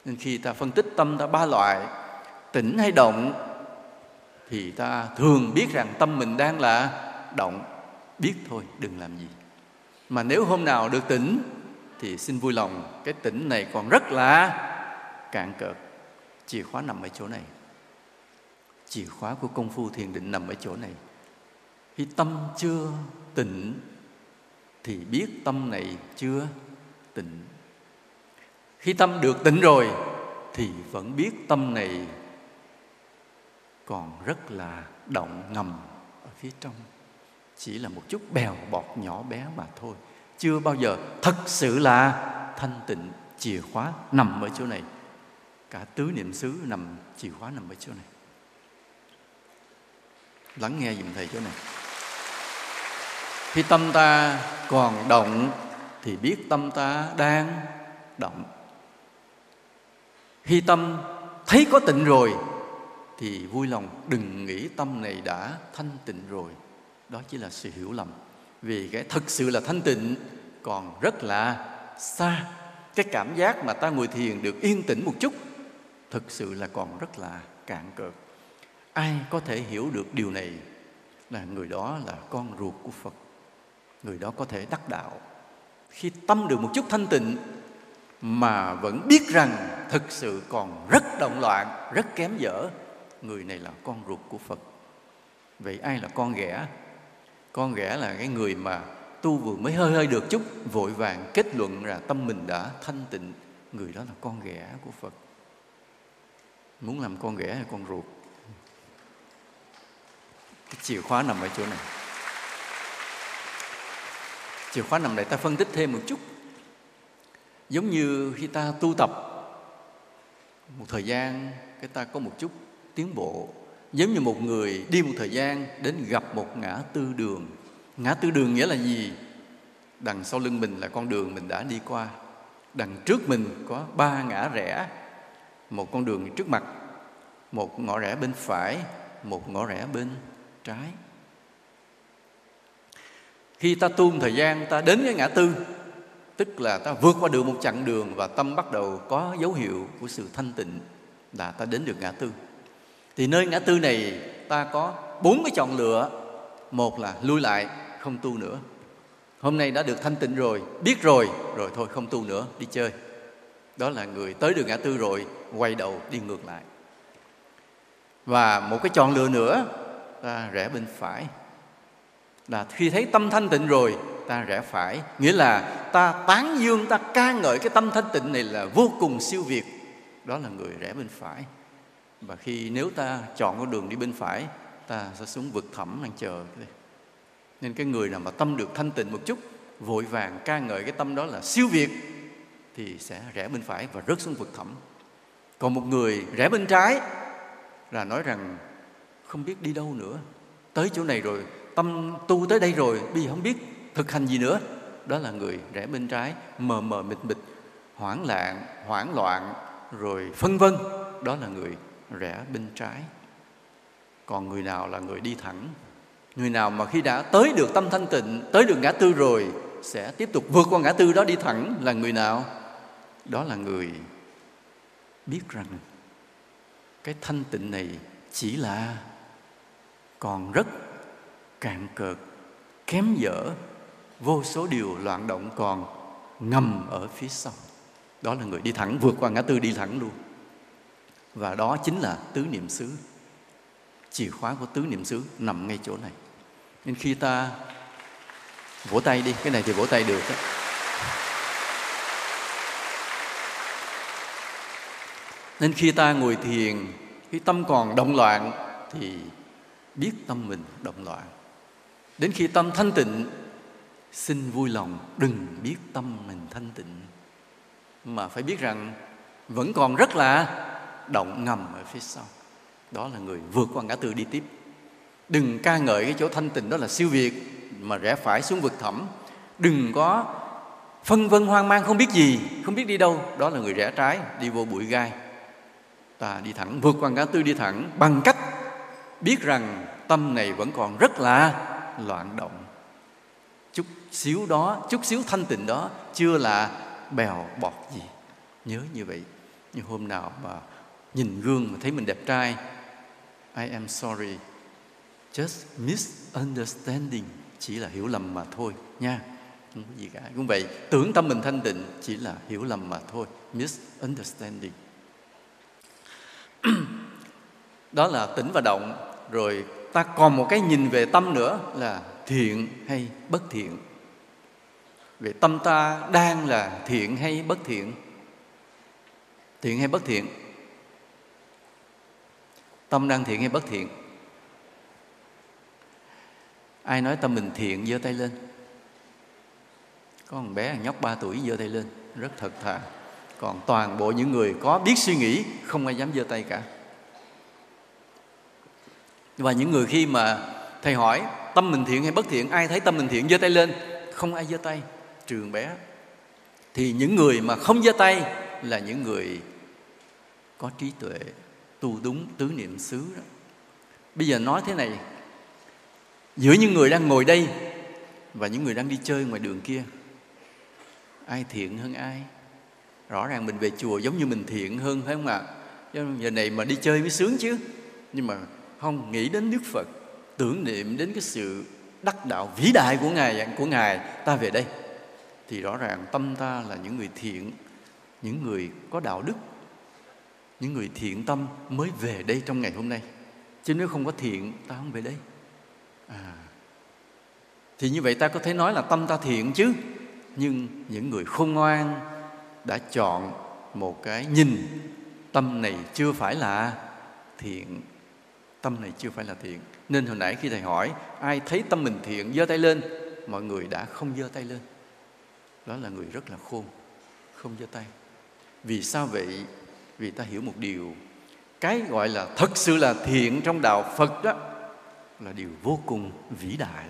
nên khi ta phân tích tâm ta ba loại, tỉnh hay động, thì ta thường biết rằng tâm mình đang là động. Biết thôi, đừng làm gì. Mà nếu hôm nào được tỉnh, thì xin vui lòng, cái tỉnh này còn rất là cạn cợt. Chìa khóa nằm ở chỗ này chìa khóa của công phu thiền định nằm ở chỗ này. Khi tâm chưa tỉnh thì biết tâm này chưa tỉnh khi tâm được tỉnh rồi, thì vẫn biết tâm này còn rất là động ngầm ở phía trong. Chỉ là một chút bèo bọt nhỏ bé mà thôi. Chưa bao giờ thật sự là thanh tịnh. Chìa khóa nằm ở chỗ này. Cả tứ niệm xứ nằm, chìa khóa nằm ở chỗ này lắng nghe dùm thầy chỗ này. Khi tâm ta còn động thì biết tâm ta đang động. Khi tâm thấy có tịnh rồi thì vui lòng đừng nghĩ tâm này đã thanh tịnh rồi. Đó chỉ là sự hiểu lầm. Vì cái thực sự là thanh tịnh còn rất là xa. Cái cảm giác mà ta ngồi thiền được yên tĩnh một chút thực sự là còn rất là cạn cợt ai có thể hiểu được điều này là người đó là con ruột của phật. Người đó có thể đắc đạo. Khi tâm được một chút thanh tịnh mà vẫn biết rằng thực sự còn rất động loạn, rất kém dở, người này là con ruột của phật. Vậy ai là con ghẻ? Con ghẻ là cái người mà tu vừa mới hơi hơi được chút, vội vàng kết luận là tâm mình đã thanh tịnh. Người đó là con ghẻ của phật. Muốn làm con ghẻ hay con ruột? Cái chìa khóa nằm ở chỗ này. Chìa khóa nằm đây ta phân tích thêm một chút. Giống như khi ta tu tập, một thời gian cái ta có một chút tiến bộ. Giống như một người đi một thời gian đến gặp một ngã tư đường. Ngã tư đường nghĩa là gì? Đằng sau lưng mình là con đường mình đã đi qua. Đằng trước mình có ba ngã rẽ. Một con đường trước mặt, một ngõ rẽ bên phải, một ngõ rẽ bên trái. Khi ta tuôn thời gian, ta đến cái ngã tư, tức là ta vượt qua được một chặng đường và tâm bắt đầu có dấu hiệu của sự thanh tịnh là ta đến được ngã tư. Thì nơi ngã tư này, ta có bốn cái chọn lựa. Một là lui lại, không tu nữa. Hôm nay đã được thanh tịnh rồi, biết rồi rồi thôi không tu nữa, đi chơi. Đó là người tới được ngã tư rồi, quay đầu đi ngược lại. Và một cái chọn lựa nữa ta rẽ bên phải. Là khi thấy tâm thanh tịnh rồi, ta rẽ phải. Nghĩa là ta tán dương, ta ca ngợi cái tâm thanh tịnh này là vô cùng siêu việt. Đó là người rẽ bên phải. Và khi nếu ta chọn con đường đi bên phải, ta sẽ xuống vực thẳm đang chờ nên cái người nào mà tâm được thanh tịnh một chút, vội vàng ca ngợi cái tâm đó là siêu việt, thì sẽ rẽ bên phải và rớt xuống vực thẳm. Còn một người rẽ bên trái là nói rằng không biết đi đâu nữa. Tới chỗ này rồi, tâm tu tới đây rồi, bây giờ không biết thực hành gì nữa. Đó là người rẽ bên trái, mờ mờ mịt mịt, hoảng loạn hoảng loạn, rồi phân vân. Đó là người rẽ bên trái. Còn người nào là người đi thẳng? Người nào mà khi đã tới được tâm thanh tịnh, tới được ngã tư rồi, sẽ tiếp tục vượt qua ngã tư đó đi thẳng là người nào? Đó là người biết rằng cái thanh tịnh này chỉ là còn rất cạn cợt, kém dở, vô số điều loạn động còn ngầm ở phía sau. Đó là người đi thẳng, vượt qua ngã tư đi thẳng luôn. Và đó chính là tứ niệm xứ, chìa khóa của tứ niệm xứ nằm ngay chỗ này. Nên khi ta vỗ tay đi, cái này thì vỗ tay được đó. nên khi ta ngồi thiền, khi tâm còn động loạn thì biết tâm mình động loạn. Đến khi tâm thanh tịnh, xin vui lòng đừng biết tâm mình thanh tịnh. Mà phải biết rằng, vẫn còn rất là động ngầm ở phía sau. Đó là người vượt qua ngã tư đi tiếp. Đừng ca ngợi cái chỗ thanh tịnh đó là siêu việt, mà rẽ phải xuống vực thẳm. Đừng có phân vân hoang mang không biết gì, không biết đi đâu. Đó là người rẽ trái, đi vô bụi gai. Ta đi thẳng, vượt qua ngã tư đi thẳng bằng cách biết rằng tâm này vẫn còn rất là loạn động. Chút xíu đó, chút xíu thanh tịnh đó chưa là bèo bọt gì. Nhớ như vậy, như hôm nào mà nhìn gương mà thấy mình đẹp trai, I am sorry. Just misunderstanding chỉ là hiểu lầm mà thôi nha. Không có gì cả. Cũng vậy, tưởng tâm mình thanh tịnh chỉ là hiểu lầm mà thôi. Misunderstanding. đó là tỉnh và động. Rồi ta còn một cái nhìn về tâm nữa là thiện hay bất thiện. Về tâm ta đang là thiện hay bất thiện? Thiện hay bất thiện? Tâm đang thiện hay bất thiện? Ai nói tâm mình thiện, giơ tay lên. Có một bé nhóc 3 tuổi giơ tay lên, rất thật thà. Còn toàn bộ những người có biết suy nghĩ, không ai dám giơ tay cả và những người khi mà thầy hỏi, tâm mình thiện hay bất thiện? Ai thấy tâm mình thiện, giơ tay lên. Không ai giơ tay, trường bé. Thì những người mà không giơ tay là những người có trí tuệ, tu đúng tứ niệm xứ đó. Bây giờ nói thế này, giữa những người đang ngồi đây và những người đang đi chơi ngoài đường kia, ai thiện hơn ai? Rõ ràng mình về chùa giống như mình thiện hơn, phải không ạ? À? giờ này mà đi chơi mới sướng chứ. Nhưng mà không nghĩ đến đức phật, tưởng niệm đến cái sự đắc đạo vĩ đại của ngài của ngài. Ta về đây. Thì rõ ràng tâm ta là những người thiện, những người có đạo đức, những người thiện tâm mới về đây trong ngày hôm nay. Chứ nếu không có thiện, ta không về đây. À thì như vậy ta có thể nói là tâm ta thiện chứ. Nhưng những người khôn ngoan đã chọn một cái nhìn tâm này chưa phải là thiện tâm này chưa phải là thiện. Nên hồi nãy khi thầy hỏi, ai thấy tâm mình thiện, giơ tay lên, mọi người đã không giơ tay lên. Đó là người rất là khôn, không giơ tay. Vì sao vậy? Vì ta hiểu một điều. Cái gọi là thật sự là thiện trong đạo phật đó, là điều vô cùng vĩ đại.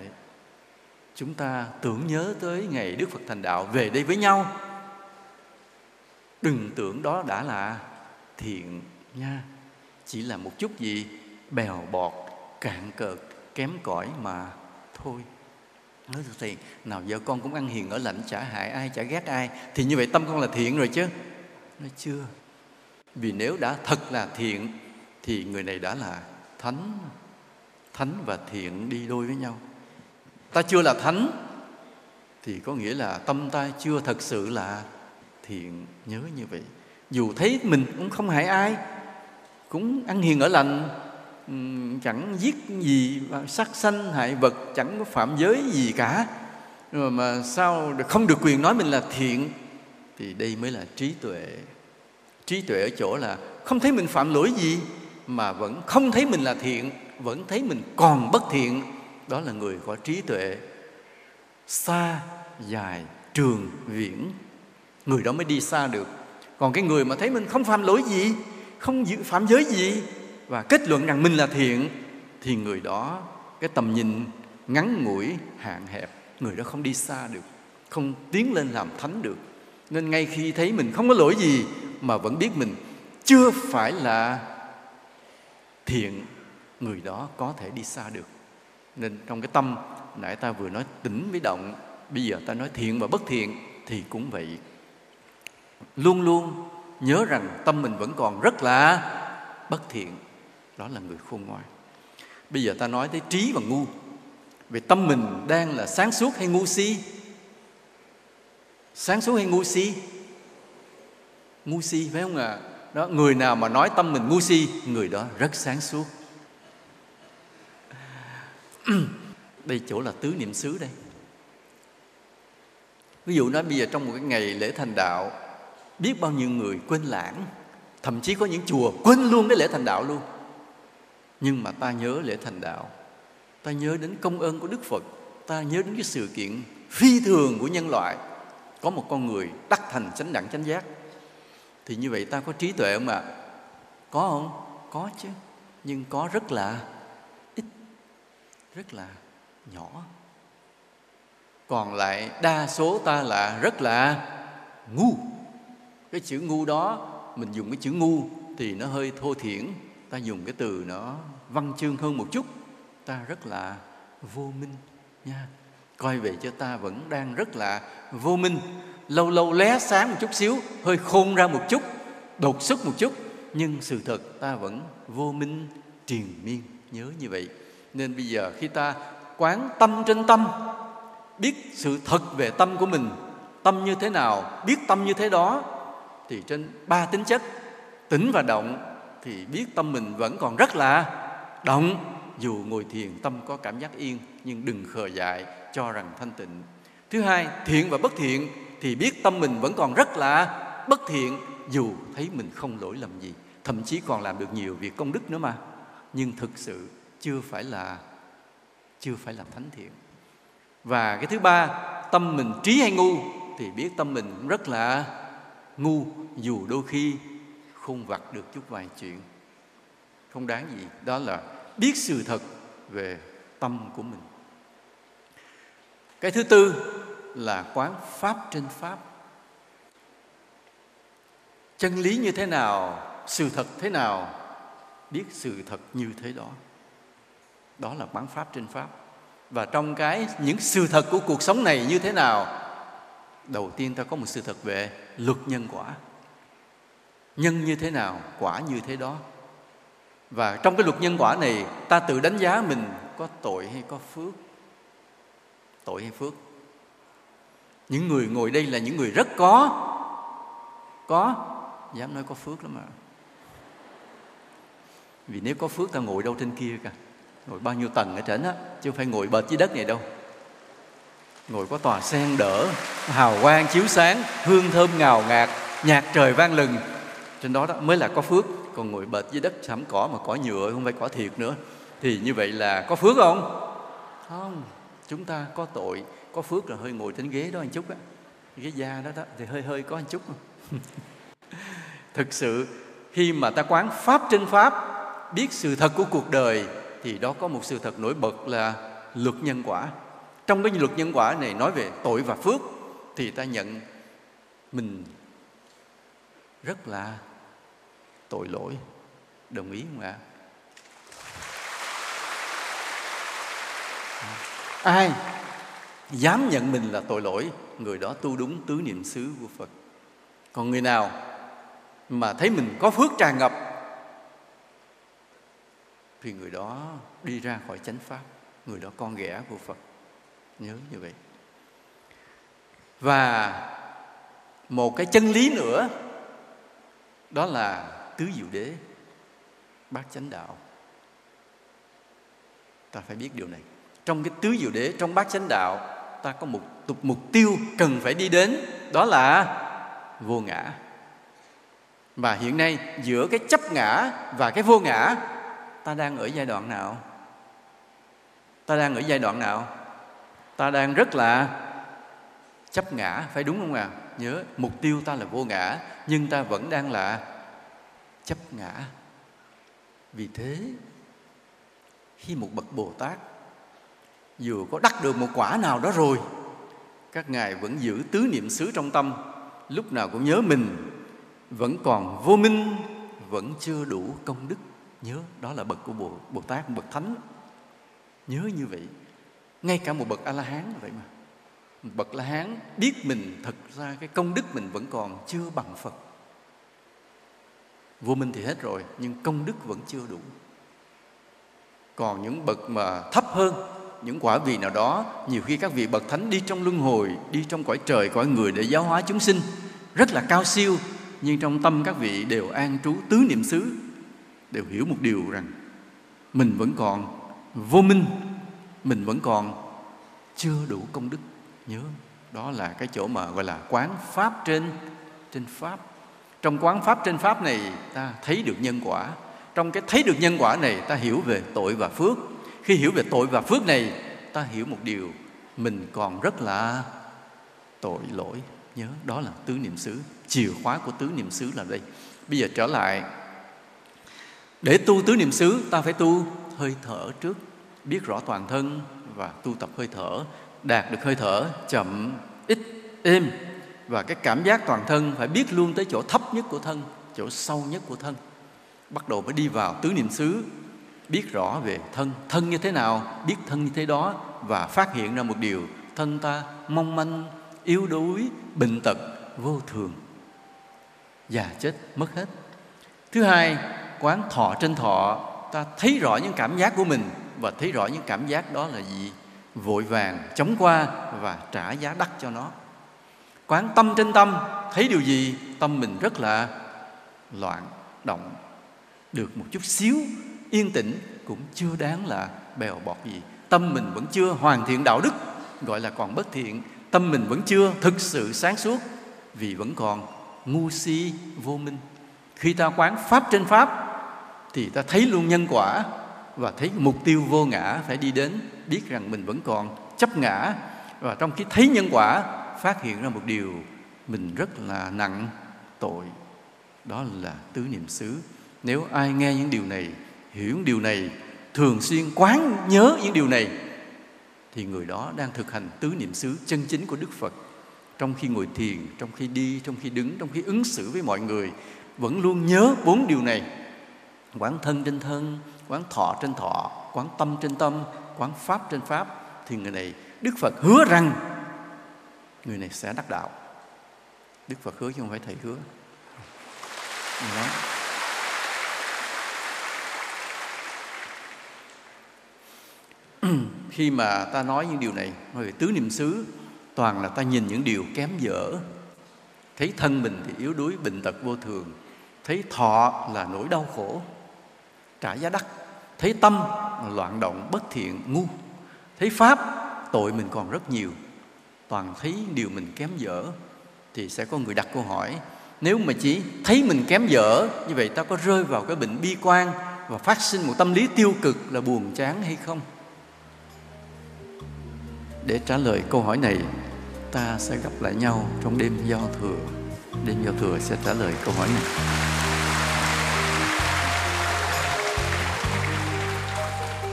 Chúng ta tưởng nhớ tới ngày đức phật thành đạo, về đây với nhau. Đừng tưởng đó đã là thiện nha. Chỉ là một chút gì bèo bọt, cạn cợt, kém cỏi mà thôi. Nói thật thì, nào vợ con cũng ăn hiền ở lạnh, chả hại ai, chả ghét ai, thì như vậy tâm con là thiện rồi chứ. Nó chưa? Vì nếu đã thật là thiện, thì người này đã là thánh. Thánh và thiện đi đôi với nhau. Ta chưa là thánh, thì có nghĩa là tâm ta chưa thật sự là thiện. Nhớ như vậy. Dù thấy mình cũng không hại ai, cũng ăn hiền ở lành chẳng giết gì sát sanh hại vật, chẳng có phạm giới gì cả. Rồi mà sao không được quyền nói mình là thiện, thì đây mới là trí tuệ. Trí tuệ ở chỗ là không thấy mình phạm lỗi gì, mà vẫn không thấy mình là thiện, vẫn thấy mình còn bất thiện. Đó là người có trí tuệ. Xa dài, trường, viễn. Người đó mới đi xa được. Còn cái người mà thấy mình không phạm lỗi gì, không phạm giới gì và kết luận rằng mình là thiện, thì người đó, cái tầm nhìn ngắn ngủi, hạn hẹp, người đó không đi xa được, không tiến lên làm thánh được. Nên ngay khi thấy mình không có lỗi gì mà vẫn biết mình chưa phải là thiện, người đó có thể đi xa được. Nên trong cái tâm nãy ta vừa nói tỉnh với động, bây giờ ta nói thiện và bất thiện thì cũng vậy. Luôn luôn nhớ rằng tâm mình vẫn còn rất là bất thiện đó là người khôn ngoan. Bây giờ ta nói tới trí và ngu. Về tâm mình đang là sáng suốt hay ngu si? Sáng suốt hay ngu si? Ngu si phải không ạ? À? đó, người nào mà nói tâm mình ngu si, người đó rất sáng suốt. Đây chỗ là tứ niệm xứ đây. Ví dụ nói bây giờ trong một cái ngày lễ thành đạo, biết bao nhiêu người quên lãng, thậm chí có những chùa quên luôn cái lễ thành đạo luôn nhưng mà ta nhớ lễ thành đạo. Ta nhớ đến công ơn của đức phật. Ta nhớ đến cái sự kiện phi thường của nhân loại. Có một con người đắc thành chánh đẳng chánh giác. Thì như vậy ta có trí tuệ không ạ? Có không? Có chứ. Nhưng có rất là ít, rất là nhỏ. Còn lại đa số ta là rất là ngu. Cái chữ ngu đó, mình dùng cái chữ ngu thì nó hơi thô thiển ta dùng cái từ nó văn chương hơn một chút. Ta rất là vô minh nha. Coi về cho ta vẫn đang rất là vô minh. Lâu lâu lé sáng một chút xíu, hơi khôn ra một chút, đột xuất một chút. Nhưng sự thật ta vẫn vô minh, triền miên, nhớ như vậy. Nên bây giờ khi ta quán tâm trên tâm, biết sự thật về tâm của mình, tâm như thế nào, biết tâm như thế đó, thì trên ba tính chất, tỉnh và động thì biết tâm mình vẫn còn rất là động. Dù ngồi thiền, tâm có cảm giác yên, nhưng đừng khờ dại, cho rằng thanh tịnh. Thứ hai, thiện và bất thiện thì biết tâm mình vẫn còn rất là bất thiện, dù thấy mình không lỗi lầm gì. Thậm chí còn làm được nhiều việc công đức nữa mà. Nhưng thực sự chưa phải là, chưa phải là thánh thiện. Và cái thứ ba, tâm mình trí hay ngu thì biết tâm mình rất là ngu. Dù đôi khi khung vặt được chút vài chuyện. Không đáng gì, đó là biết sự thật về tâm của mình. Cái thứ tư là quán pháp trên pháp. Chân lý như thế nào, sự thật thế nào, biết sự thật như thế đó. Đó là quán pháp trên pháp. Và trong cái những sự thật của cuộc sống này như thế nào, đầu tiên ta có một sự thật về luật nhân quả nhân như thế nào, quả như thế đó. Và trong cái luật nhân quả này, ta tự đánh giá mình có tội hay có phước. Tội hay phước. Những người ngồi đây là những người rất có. Có. Dám nói có phước lắm mà. Vì nếu có phước ta ngồi đâu trên kia cả. Ngồi bao nhiêu tầng ở trên á, chứ không phải ngồi bệt dưới đất này đâu. Ngồi có tòa sen đỡ, hào quang chiếu sáng, hương thơm ngào ngạt, nhạc trời vang lừng trên đó, đó mới là có phước. Còn ngồi bệt dưới đất sắm cỏ mà cỏ nhựa không phải cỏ thiệt nữa. Thì như vậy là có phước không? Không. Chúng ta có tội có phước là hơi ngồi trên ghế đó một chút á. Ghế da đó đó thì hơi hơi có một chút. Thực sự khi mà ta quán pháp trên pháp biết sự thật của cuộc đời thì đó có một sự thật nổi bật là luật nhân quả. Trong cái luật nhân quả này nói về tội và phước thì ta nhận mình rất là tội lỗi. Đồng ý không ạ? Ai? Dám nhận mình là tội lỗi người đó tu đúng tứ niệm xứ của phật. Còn người nào mà thấy mình có phước tràn ngập thì người đó đi ra khỏi chánh pháp. Người đó con ghẻ của phật. Nhớ như vậy. Và một cái chân lý nữa đó là tứ diệu đế, bát chánh đạo. Ta phải biết điều này. Trong cái tứ diệu đế, trong bát chánh đạo, ta có một mục tiêu cần phải đi đến, đó là vô ngã. Và hiện nay, giữa cái chấp ngã và cái vô ngã, ta đang ở giai đoạn nào? Ta đang ở giai đoạn nào? Ta đang rất là chấp ngã, phải đúng không ạ? À? nhớ, mục tiêu ta là vô ngã, nhưng ta vẫn đang là chấp ngã. Vì thế khi một bậc bồ tát vừa có đắc được một quả nào đó rồi các ngài vẫn giữ tứ niệm xứ trong tâm. Lúc nào cũng nhớ mình vẫn còn vô minh vẫn chưa đủ công đức. Nhớ đó là bậc của bồ, bồ tát bậc thánh. Nhớ như vậy ngay cả một bậc a la hán vậy mà. Bậc la hán biết mình thật ra cái công đức mình vẫn còn chưa bằng phật vô minh thì hết rồi, nhưng công đức vẫn chưa đủ. Còn những bậc mà thấp hơn, những quả vị nào đó, nhiều khi các vị bậc thánh đi trong luân hồi, đi trong cõi trời, cõi người để giáo hóa chúng sinh, rất là cao siêu, nhưng trong tâm các vị đều an trú tứ niệm xứ, đều hiểu một điều rằng mình vẫn còn vô minh, mình vẫn còn chưa đủ công đức. Nhớ, đó là cái chỗ mà gọi là quán pháp trên trên pháp trong quán pháp trên pháp này, ta thấy được nhân quả. Trong cái thấy được nhân quả này, ta hiểu về tội và phước. Khi hiểu về tội và phước này, ta hiểu một điều. Mình còn rất là tội lỗi. Nhớ, đó là tứ niệm xứ. Chìa khóa của tứ niệm xứ là đây. Bây giờ trở lại. Để tu tứ niệm xứ, ta phải tu hơi thở trước. Biết rõ toàn thân và tu tập hơi thở. Đạt được hơi thở, chậm, ít, êm và cái cảm giác toàn thân phải biết luôn tới chỗ thấp nhất của thân, chỗ sâu nhất của thân. Bắt đầu mới đi vào tứ niệm xứ, biết rõ về thân. Thân như thế nào, biết thân như thế đó và phát hiện ra một điều. Thân ta mong manh, yếu đuối, bệnh tật, vô thường. Già chết, mất hết. Thứ hai, quán thọ trên thọ, ta thấy rõ những cảm giác của mình. Và thấy rõ những cảm giác đó là gì? Vội vàng chống qua và trả giá đắt cho nó quán tâm trên tâm, thấy điều gì, tâm mình rất là loạn động. Được một chút xíu yên tĩnh cũng chưa đáng là bèo bọt gì. Tâm mình vẫn chưa hoàn thiện đạo đức, gọi là còn bất thiện. Tâm mình vẫn chưa thực sự sáng suốt, vì vẫn còn ngu si vô minh. Khi ta quán pháp trên pháp, thì ta thấy luôn nhân quả và thấy mục tiêu vô ngã phải đi đến, biết rằng mình vẫn còn chấp ngã. Và trong khi thấy nhân quả phát hiện ra một điều mình rất là nặng tội. Đó là tứ niệm xứ. Nếu ai nghe những điều này, hiểu những điều này, thường xuyên quán nhớ những điều này, thì người đó đang thực hành tứ niệm xứ chân chính của đức phật. Trong khi ngồi thiền, trong khi đi, trong khi đứng, trong khi ứng xử với mọi người, vẫn luôn nhớ bốn điều này. Quán thân trên thân, quán thọ trên thọ, quán tâm trên tâm, quán pháp trên pháp, thì người này, đức phật hứa rằng người này sẽ đắc đạo. Đức phật hứa chứ không phải thầy hứa. Đó. khi mà ta nói những điều này về tứ niệm xứ, toàn là ta nhìn những điều kém dở. Thấy thân mình thì yếu đuối, bệnh tật vô thường. Thấy thọ là nỗi đau khổ. Trả giá đắt. Thấy tâm là loạn động, bất thiện, ngu. Thấy pháp, tội mình còn rất nhiều toàn thấy điều mình kém dở, thì sẽ có người đặt câu hỏi, nếu mà chỉ thấy mình kém dở, như vậy ta có rơi vào cái bệnh bi quan và phát sinh một tâm lý tiêu cực là buồn chán hay không? Để trả lời câu hỏi này, ta sẽ gặp lại nhau trong đêm giao thừa. Đêm giao thừa sẽ trả lời câu hỏi này.